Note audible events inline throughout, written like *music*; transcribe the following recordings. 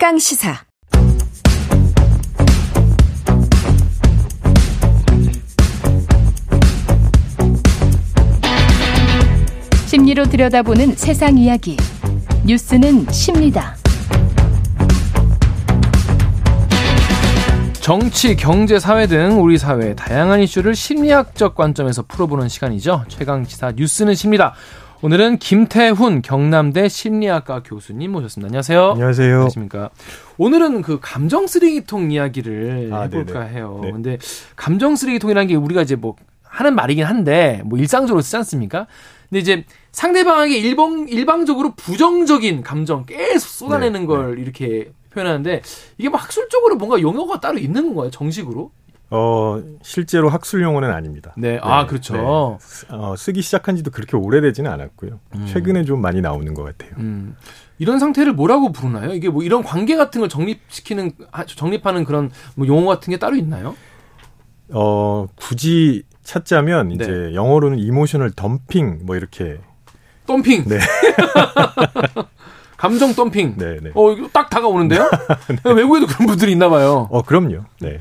최강 시사. 심리로 들여다보는 세상 이야기. 뉴스는 십니다. 정치, 경제, 사회 등 우리 사회의 다양한 이슈를 심리학적 관점에서 풀어보는 시간이죠. 최강 시사 뉴스는 십니다. 오늘은 김태훈 경남대 심리학과 교수님 모셨습니다. 안녕하세요. 안녕하세요. 안녕하십니까. 오늘은 그 감정 쓰레기통 이야기를 아, 해볼까 네네. 해요. 네. 근데 감정 쓰레기통이라는 게 우리가 이제 뭐 하는 말이긴 한데 뭐 일상적으로 쓰지 않습니까? 근데 이제 상대방에게 일방 일방적으로 부정적인 감정 계속 쏟아내는 네, 걸 이렇게 표현하는데 이게 뭐 학술적으로 뭔가 용어가 따로 있는 건가요? 정식으로? 어, 실제로 학술 용어는 아닙니다. 네. 아, 그렇죠. 쓰- 어, 쓰기 시작한 지도 그렇게 오래되지는 않았고요. 최근에 좀 많이 나오는 것 같아요. 음. 이런 상태를 뭐라고 부르나요? 이게 뭐 이런 관계 같은 걸 정립시키는 아, 정립하는 그런 뭐 용어 같은 게 따로 있나요? 어, 굳이 찾자면 이제 네. 영어로는 emotional dumping 뭐 이렇게 덤핑. 네. *laughs* 감정 덤핑. 네, 네. 어, 이거 딱 다가오는데요? *laughs* 외국에도 그런 분들이 있나 봐요. 어, 그럼요. 네.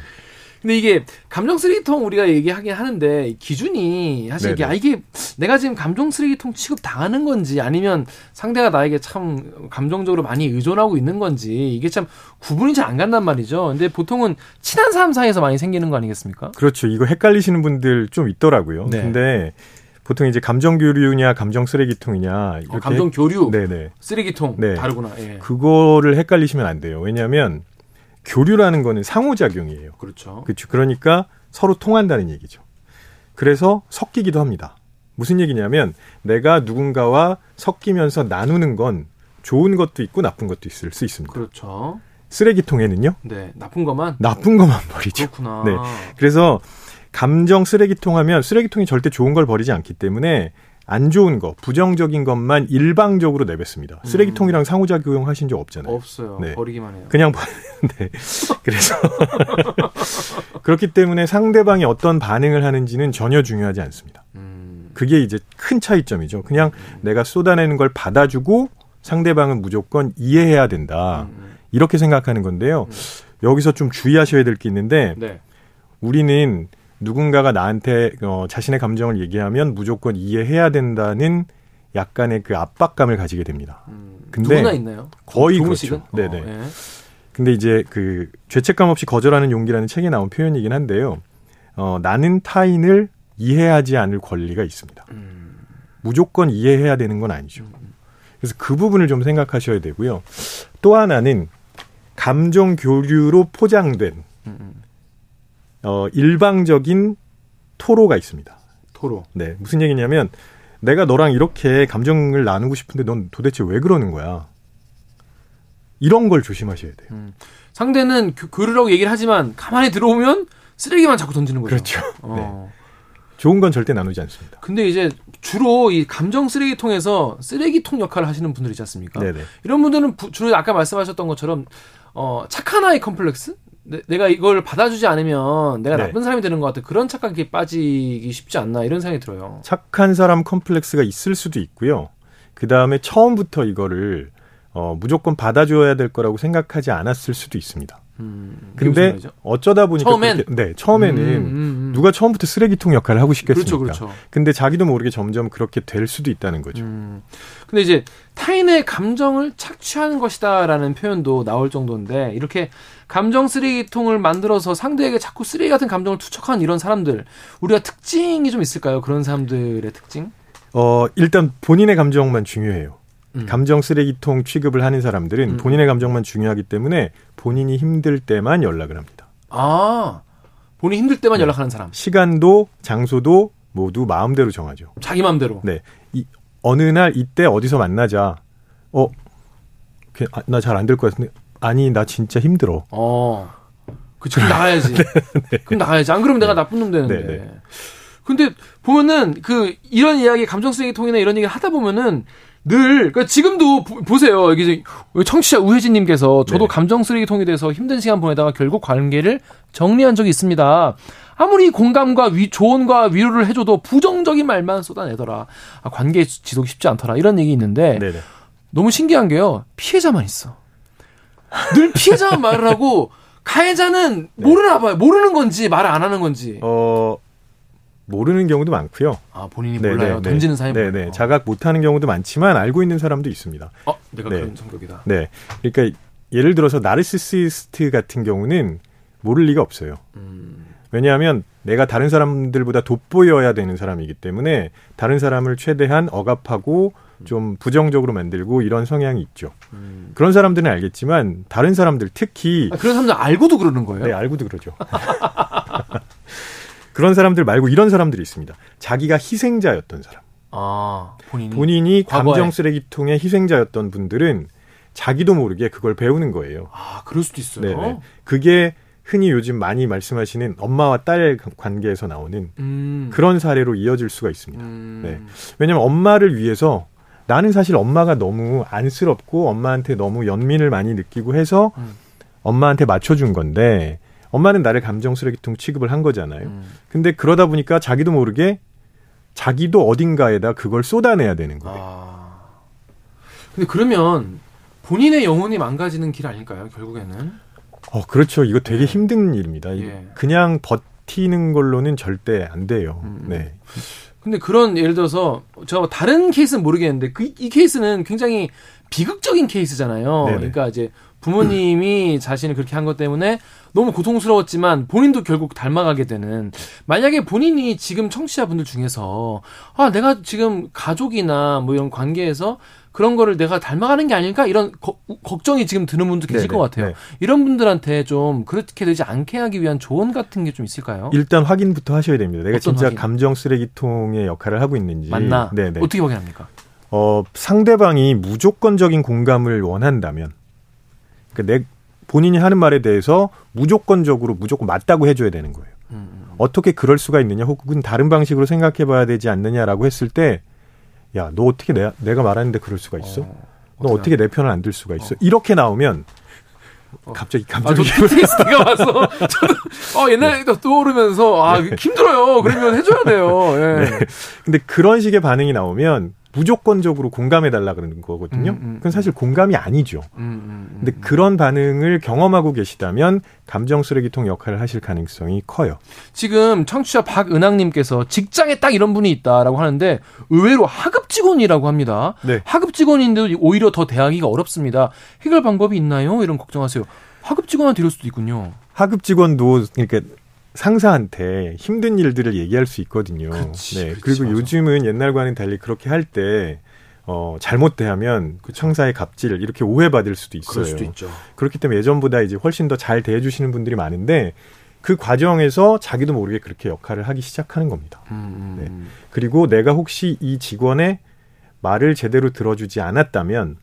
근데 이게 감정 쓰레기통 우리가 얘기하긴 하는데 기준이 사실 이게 네네. 아 이게 내가 지금 감정 쓰레기통 취급 당하는 건지 아니면 상대가 나에게 참 감정적으로 많이 의존하고 있는 건지 이게 참 구분이 잘 안 간단 말이죠. 근데 보통은 친한 사람 사이에서 많이 생기는 거 아니겠습니까? 그렇죠. 이거 헷갈리시는 분들 좀 있더라고요. 네. 근데 보통 이제 감정 교류냐 감정 쓰레기통이냐 이렇게 어, 감정 교류, 네, 네. 쓰레기통 네. 다르구나. 예. 그거를 헷갈리시면 안 돼요. 왜냐하면 교류라는 거는 상호작용이에요. 그렇죠. 그렇죠. 그러니까 서로 통한다는 얘기죠. 그래서 섞이기도 합니다. 무슨 얘기냐면 내가 누군가와 섞이면서 나누는 건 좋은 것도 있고 나쁜 것도 있을 수 있습니다. 그렇죠. 쓰레기통에는요. 네, 나쁜 것만. 나쁜 것만 *laughs* 버리죠. 그렇구나. 네. 그래서 감정 쓰레기통 하면 쓰레기통이 절대 좋은 걸 버리지 않기 때문에 안 좋은 거, 부정적인 것만 일방적으로 내뱉습니다. 쓰레기통이랑 상호작용 하신 적 없잖아요. 없어요. 네. 버리기만 해요. 그냥 버- *laughs* 네. 그래서 *laughs* 그렇기 때문에 상대방이 어떤 반응을 하는지는 전혀 중요하지 않습니다. 음, 그게 이제 큰 차이점이죠. 그냥 내가 쏟아내는 걸 받아주고 상대방은 무조건 이해해야 된다. 음, 이렇게 생각하는 건데요. 여기서 좀 주의하셔야 될 게 있는데 네. 우리는 누군가가 나한테 어, 자신의 감정을 얘기하면 무조건 이해해야 된다는 약간의 그 압박감을 가지게 됩니다. 음, 근데 누구나 있나요? 거의? 그렇죠. 네네. 어, 예. 근데 이제 그 죄책감 없이 거절하는 용기라는 책에 나온 표현이긴 한데요. 어, 나는 타인을 이해하지 않을 권리가 있습니다. 음, 무조건 이해해야 되는 건 아니죠. 그래서 그 부분을 좀 생각하셔야 되고요. 또 하나는 감정 교류로 포장된 음, 음. 어, 일방적인 토로가 있습니다. 토로. 네, 무슨 얘기냐면 내가 너랑 이렇게 감정을 나누고 싶은데 넌 도대체 왜 그러는 거야? 이런 걸 조심하셔야 돼요. 음. 상대는 교, 교류라고 얘기를 하지만 가만히 들어오면 쓰레기만 자꾸 던지는 거죠. 그렇죠. *laughs* 어. 좋은 건 절대 나누지 않습니다. 근데 이제 주로 이 감정 쓰레기통에서 쓰레기통 역할을 하시는 분들 있지 않습니까? 네네. 이런 분들은 부- 주로 아까 말씀하셨던 것처럼 어, 착한 아이 컴플렉스? 내, 내가 이걸 받아주지 않으면 내가 네. 나쁜 사람이 되는 것 같아. 그런 착각에 빠지기 쉽지 않나 이런 생각이 들어요. 착한 사람 컴플렉스가 있을 수도 있고요. 그 다음에 처음부터 이거를 어, 무조건 받아줘야 될 거라고 생각하지 않았을 수도 있습니다. 음, 근데? 어쩌다 보니까 처음엔? 그렇게- 네 처음에는 음, 음, 음. 누가 처음부터 쓰레기통 역할을 하고 싶겠습니까? 그렇죠, 그렇죠. 근데 자기도 모르게 점점 그렇게 될 수도 있다는 거죠. 음. 근데 이제 타인의 감정을 착취하는 것이다라는 표현도 나올 정도인데 이렇게 감정 쓰레기통을 만들어서 상대에게 자꾸 쓰레기 같은 감정을 투척하는 이런 사람들 우리가 특징이 좀 있을까요? 그런 사람들의 특징? 어 일단 본인의 감정만 중요해요. 음. 감정 쓰레기통 취급을 하는 사람들은 음. 본인의 감정만 중요하기 때문에 본인이 힘들 때만 연락을 합니다. 아 본인 힘들 네. 때만 연락하는 사람 시간도 시간도 장소도 모두 마음대로 정하죠. 자기 마음대로 네. 이, 어느 날 이때 어디서 만나자. 어, 나 잘 안 될 것 같은데. 아니, 나 진짜 힘들어. 어 그치 그럼 나가야지 *laughs* 그럼 나가야지 안 그러면 내가 나쁜 놈 되는데 네, 네. 근데 보면은 그 이런 이야기 감정 쓰레기통이나 이런 얘기를 하다 보면은 늘 그러니까 지금도 보, 세요 여기 저- 청취자 우혜진님께서 저도 네. 감정 쓰레기통이 돼서 힘든 시간 보내다가 결국 관계를 정리한 적이 있습니다. 아무리 공감과 위, 조언과 위로를 해줘도 부정적인 말만 쏟아내더라. 아, 관계 지속이 쉽지 않더라. 이런 얘기 있는데 네네. 너무 신기한 게요. 피해자만 있어. 늘 피해자만 말을 하고 가해자는 네. 모르나 봐요. 모르는 건지 말을 안 하는 건지. 어 모르는 경우도 많고요. 아 본인이 네, 몰라요. 네, 네. 던지는 사이 네, 네. 자각 못하는 경우도 많지만 알고 있는 사람도 있습니다. 어, 내가 네. 그런 성격이다. 네, 그러니까 예를 들어서 나르시시스트 같은 경우는 모를 리가 없어요. 음, 왜냐하면 내가 다른 사람들보다 돋보여야 되는 사람이기 때문에 다른 사람을 최대한 억압하고 좀 부정적으로 만들고 이런 성향이 있죠. 음. 그런 사람들은 알겠지만 다른 사람들 특히 아, 그런 사람들 알고도 그러는 거예요? 네, 알고도 그러죠. *laughs* 그런 사람들 말고 이런 사람들이 있습니다. 자기가 희생자였던 사람. 아 본인이 본인이. 감정 쓰레기통의 희생자였던 분들은 자기도 모르게 그걸 배우는 거예요. 아 그럴 수도 있어요. 네네. 그게 흔히 요즘 많이 말씀하시는 엄마와 딸 관계에서 나오는 음. 그런 사례로 이어질 수가 있습니다. 음. 네. 왜냐하면 엄마를 위해서 나는 사실 엄마가 너무 안쓰럽고 엄마한테 너무 연민을 많이 느끼고 해서 음. 엄마한테 맞춰준 건데 엄마는 나를 감정 쓰레기통 취급을 한 거잖아요. 음. 근데 그러다 보니까 자기도 모르게 자기도 어딘가에다 그걸 쏟아내야 되는 거예요. 아. 근데 그러면 본인의 영혼이 망가지는 길 아닐까요? 결국에는. 어, 그렇죠. 이거 되게 힘든 일입니다. 이- 예. 그냥 버티는 걸로는 절대 안 돼요. 음, 음. 네. 근데 그런 예를 들어서 제가 다른 케이스는 모르겠는데 그 이 케이스는 굉장히 비극적인 케이스잖아요. 네네. 그러니까 이제 부모님이 자신을 그렇게 한 것 때문에 너무 고통스러웠지만 본인도 결국 닮아가게 되는 만약에 본인이 지금 청취자분들 중에서 아 내가 지금 가족이나 뭐 이런 관계에서 그런 거를 내가 닮아가는 게 아닐까 이런 거- 걱정이 지금 드는 분도 계실 네네. 것 같아요. 네. 이런 분들한테 좀 그렇게 되지 않게 하기 위한 조언 같은 게 좀 있을까요? 일단 확인부터 하셔야 됩니다. 내가 진짜 확인? 감정 쓰레기통의 역할을 하고 있는지. 맞나? 네네. 어떻게 확인합니까? 어, 상대방이 무조건적인 공감을 원한다면, 그러니까 내 본인이 하는 말에 대해서 무조건적으로 무조건 맞다고 해줘야 되는 거예요. 음, 음. 어떻게 그럴 수가 있느냐, 혹은 다른 방식으로 생각해 봐야 되지 않느냐라고 했을 때, 야, 너 어떻게 내, 내가 말하는데 그럴 수가 있어? 어, 너 어떻게 내 편을 안 들 수가 있어? 이렇게 나오면 갑자기 아, 저 감정이 PTSD가 와서 *laughs* 저도 어, 옛날에 또 떠오르면서 아 힘들어요. 그러면 해줘야 돼요. *laughs* 예. 네. 근데 그런 식의 반응이 나오면 무조건적으로 공감해 달라 그러는 거거든요. 음, 음, 그건 사실 공감이 아니죠. 음, 음, 음. 근데 그런 반응을 경험하고 계시다면 감정 쓰레기통 역할을 하실 가능성이 커요. 지금 청취자 박은학 님께서 직장에 딱 이런 분이 있다라고 하는데 의외로 하급 직원이라고 합니다. 네. 하급 직원인데도 오히려 더 대하기가 어렵습니다. 해결 방법이 있나요? 이런 걱정하세요. 하급 직원한테 이럴 수도 있군요. 하급 직원도 그러니까 상사한테 힘든 일들을 얘기할 수 있거든요. 그치, 네. 그치, 그리고 맞아. 요즘은 옛날과는 달리 그렇게 할 때 어, 잘못 대하면 그 청사의 갑질 이렇게 오해받을 수도 있어요. 그럴 수도 있죠. 그렇기 때문에 예전보다 이제 훨씬 더 잘 대해 주시는 분들이 많은데 그 과정에서 자기도 모르게 그렇게 역할을 하기 시작하는 겁니다. 음, 음, 네. 음. 그리고 내가 혹시 이 직원의 말을 제대로 들어주지 않았다면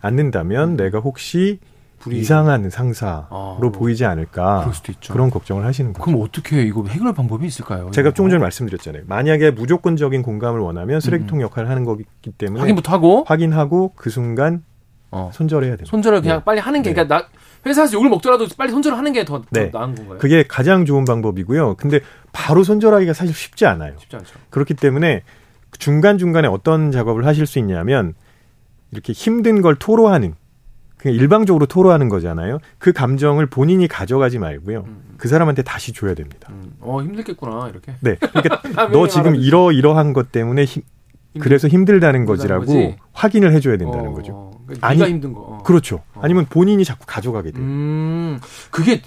않는다면 내가 혹시 불이익. 이상한 상사로 아, 보이지 않을까. 그런 걱정을 하시는 거죠. 그럼 어떻게 이거 해결 방법이 있을까요? 제가? 조금 전에 말씀드렸잖아요. 만약에 무조건적인 공감을 원하면 쓰레기통 역할을 하는 거기 때문에 음. 확인부터 하고 확인하고 그 순간 어. 손절해야 됩니다. 손절을 그냥 네. 빨리 하는 게 네. 그러니까 나 회사에서 욕을 먹더라도 빨리 손절을 하는 게더 네. 나은 건가요? 그게 가장 좋은 방법이고요. 근데 바로 손절하기가 사실 쉽지 않아요. 쉽지 않죠. 그렇기 때문에 중간 중간에 어떤 작업을 하실 수 있냐면 이렇게 힘든 걸 토로하는 그냥 일방적으로 토로하는 거잖아요. 그 감정을 본인이 가져가지 말고요. 음. 그 사람한테 다시 줘야 됩니다. 음. 어 힘들겠구나 이렇게. 네. 그러니까 *laughs* 너 지금. 이러 이러한 것 때문에 힘, 힘들- 그래서 힘들다는 거지라고 거지? 확인을 해줘야 된다는 어, 거죠. 그러니까 아니, 힘든 거. 어. 그렇죠. 어. 아니면 본인이 자꾸 가져가게 돼요. 음, 그게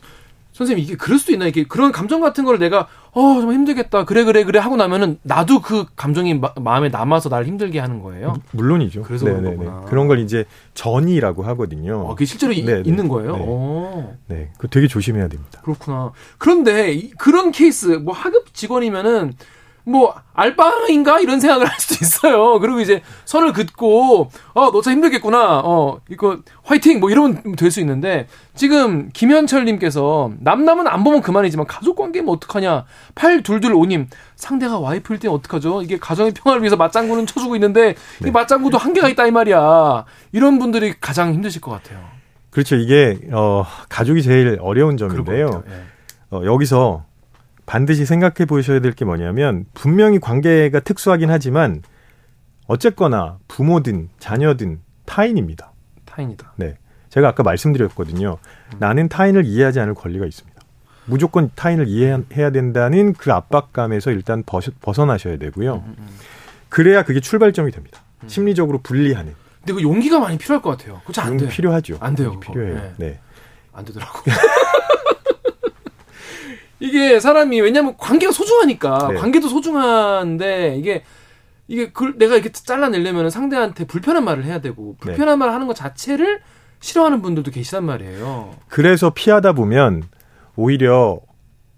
선생님 이게 그럴 수도 있나 이게 그런 감정 같은 걸 내가 어 정말 힘들겠다 그래 그래 그래 하고 나면은 나도 그 감정이 마, 마음에 남아서 나를 힘들게 하는 거예요. 물론이죠. 그래서 그런 네네네. 거구나. 그런 걸 이제 전이라고 하거든요. 어, 그게 실제로 이- 네, 네. 있는 거예요. 네. 어, 네, 그 되게 조심해야 됩니다. 그렇구나. 그런데 이- 그런 케이스 뭐 하급 직원이면은 뭐 알바인가 이런 생각을 할 수도 있어요. 그리고 이제 선을 긋고 어너 참 힘들겠구나. 어 이거 화이팅 뭐 이러면 될 수 있는데 지금 김현철님께서 남남은 안 보면 그만이지만 가족 관계면 어떡하냐. 8225님 상대가 와이프일 땐 어떡하죠? 이게 가정의 평화를 위해서 맞장구는 쳐주고 있는데 이 네. 맞장구도 한계가 있다 이 말이야. 이런 분들이 가장 힘드실 것 같아요. 그렇죠. 이게 어 가족이 제일 어려운 점인데요. 예. 어, 여기서 반드시 생각해 보셔야 될 게 뭐냐면 분명히 관계가 특수하긴 하지만 어쨌거나 부모든 자녀든 타인입니다. 타인이다. 네. 제가 아까 말씀드렸거든요. 나는 타인을 이해하지 않을 권리가 있습니다. 무조건 타인을 이해해야 된다는 그 압박감에서 일단 벗어나셔야 되고요. 그래야 그게 출발점이 됩니다. 심리적으로 분리하는. 근데 그 용기가 많이 필요할 것 같아요. 그렇죠? 안 돼. 필요하죠. 안 돼요. 필요해요. 네. 네. 안 되더라고. *laughs* 이게 사람이 왜냐면 관계가 소중하니까 네. 관계도 소중한데 이게 이게 그 내가 이렇게 잘라내려면 상대한테 불편한 말을 해야 되고 불편한 네. 말을 하는 것 자체를 싫어하는 분들도 계시단 말이에요. 그래서 피하다 보면 오히려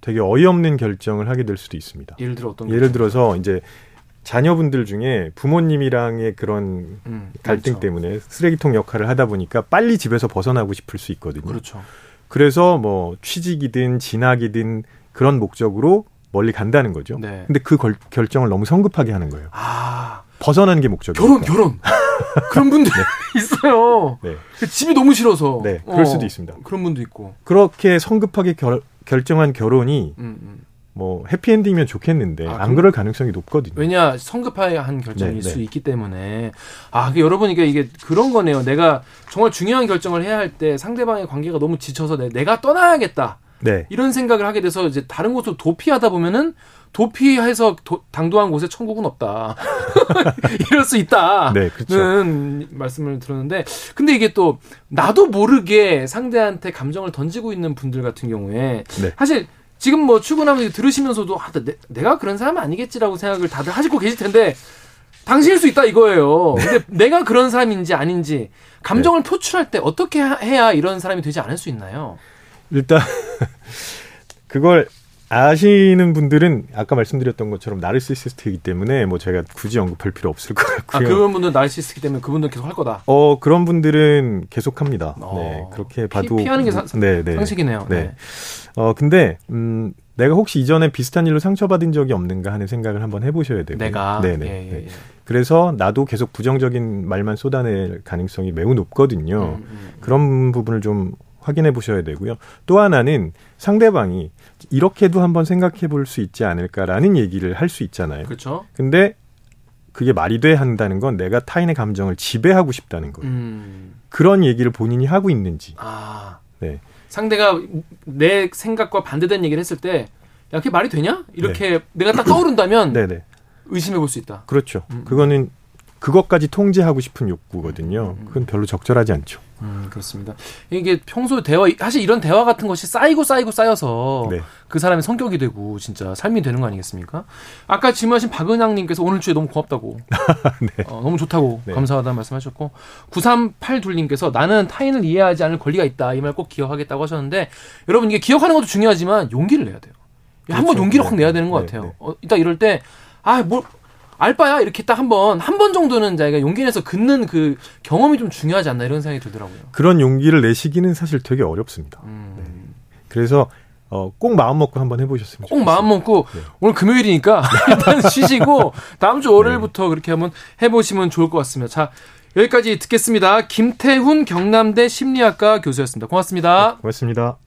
되게 어이없는 결정을 하게 될 수도 있습니다. 예를 들어 어떤 예를 들어서 이제 자녀분들 중에 부모님이랑의 그런 음, 갈등 그렇죠. 때문에 쓰레기통 역할을 하다 보니까 빨리 집에서 벗어나고 싶을 수 있거든요. 그렇죠. 그래서 뭐 취직이든 진학이든 그런 목적으로 멀리 간다는 거죠. 네. 근데 그 걸, 결정을 너무 성급하게 하는 거예요. 아. 벗어나는 게 목적이에요. 결혼, 결혼. *laughs* 그런 분들 네. *laughs* 있어요. 네. 그 집이 너무 싫어서. 네. 그럴 어, 수도 있습니다. 그런 분도 있고. 그렇게 성급하게 결, 결정한 결혼이 음, 음. 뭐 해피엔딩이면 좋겠는데 아, 안 그럴 가능성이 높거든요. 왜냐 성급한 결정일 네, 수 네. 있기 때문에 아 여러분 이게 이게 그런 거네요. 내가 정말 중요한 결정을 해야 할 때 상대방의 관계가 너무 지쳐서 내, 가 떠나야겠다. 네. 이런 생각을 하게 돼서 이제 다른 곳으로 도피하다 보면은 도피해서 도, 당도한 곳에 천국은 없다. *laughs* 이럴 수 있다. 네, 그렇죠. 말씀을 들었는데 근데 이게 또 나도 모르게 상대한테 감정을 던지고 있는 분들 같은 경우에 네. 사실 지금 뭐 출근하면서 들으시면서도 아, 내, 내가 그런 사람 아니겠지라고 생각을 다들 하시고 계실 텐데 당신일 수 있다 이거예요. 근데 내가 그런 사람인지 아닌지 감정을 네. 표출할 때 어떻게 해야 이런 사람이 되지 않을 수 있나요? 일단 *laughs* 그걸 아시는 분들은 아까 말씀드렸던 것처럼 나르시시스트이기 때문에 뭐 제가 굳이 언급할 필요 없을 것 같고요. 아, 그런 분들 나르시시스트이기 때문에 그분들 계속 할 거다. 어 그런 분들은 계속 합니다. 어, 네 그렇게 봐도 피, 하는 게 사, 네, 네. 상식이네요. 네. 네. 어 근데 음 내가 혹시 이전에 비슷한 일로 상처받은 적이 없는가 하는 생각을 한번 해보셔야 되고 내가 네네. 예, 예, 예. 그래서 나도 계속 부정적인 말만 쏟아낼 가능성이 매우 높거든요. 음, 음, 음. 그런 부분을 좀 확인해 보셔야 되고요. 또 하나는 상대방이 이렇게도 한번 생각해 볼 수 있지 않을까라는 얘기를 할 수 있잖아요. 그렇죠. 근데 그게 말이 돼 한다는 건 내가 타인의 감정을 지배하고 싶다는 거예요. 음. 그런 얘기를 본인이 하고 있는지. 아. 네. 상대가 내 생각과 반대된 얘기를 했을 때, 야, 그게 말이 되냐? 이렇게 네. 내가 딱 떠오른다면 네네. 의심해 볼 수 있다. 그렇죠. 음. 그거는 그것까지 통제하고 싶은 욕구거든요. 음, 음. 그건 별로 적절하지 않죠. 음, 그렇습니다. 이게 평소 대화, 사실 이런 대화 같은 것이 쌓이고 쌓이고 쌓여서 네. 그 사람의 성격이 되고 진짜 삶이 되는 거 아니겠습니까? 아까 질문하신 박은양님께서 오늘 주에 너무 고맙다고. *laughs* 네. 어, 너무 좋다고. 네. 감사하다는 말씀 하셨고. 9382님께서 나는 타인을 이해하지 않을 권리가 있다. 이 말 꼭 기억하겠다고 하셨는데 여러분 이게 기억하는 것도 중요하지만 용기를 내야 돼요. 그렇죠. 한번 용기를 네. 확 내야 되는 것 네. 같아요. 네. 어, 이따 이럴 때 아, 뭐, 알바야 이렇게 딱 한번 한 번 정도는 자기가 용기 내서 긋는 그 경험이 좀 중요하지 않나 이런 생각이 들더라고요. 그런 용기를 내시기는 사실 되게 어렵습니다. 음. 네. 그래서 어, 꼭 마음 먹고 한번 해보셨으면 좋겠어요. 꼭 마음 먹고 네. 오늘 금요일이니까 *laughs* 일단 쉬시고 다음 주 월요일부터 네. 그렇게 한번 해보시면 좋을 것 같습니다. 자 여기까지 듣겠습니다. 김태훈 경남대 심리학과 교수였습니다. 고맙습니다. 네, 고맙습니다.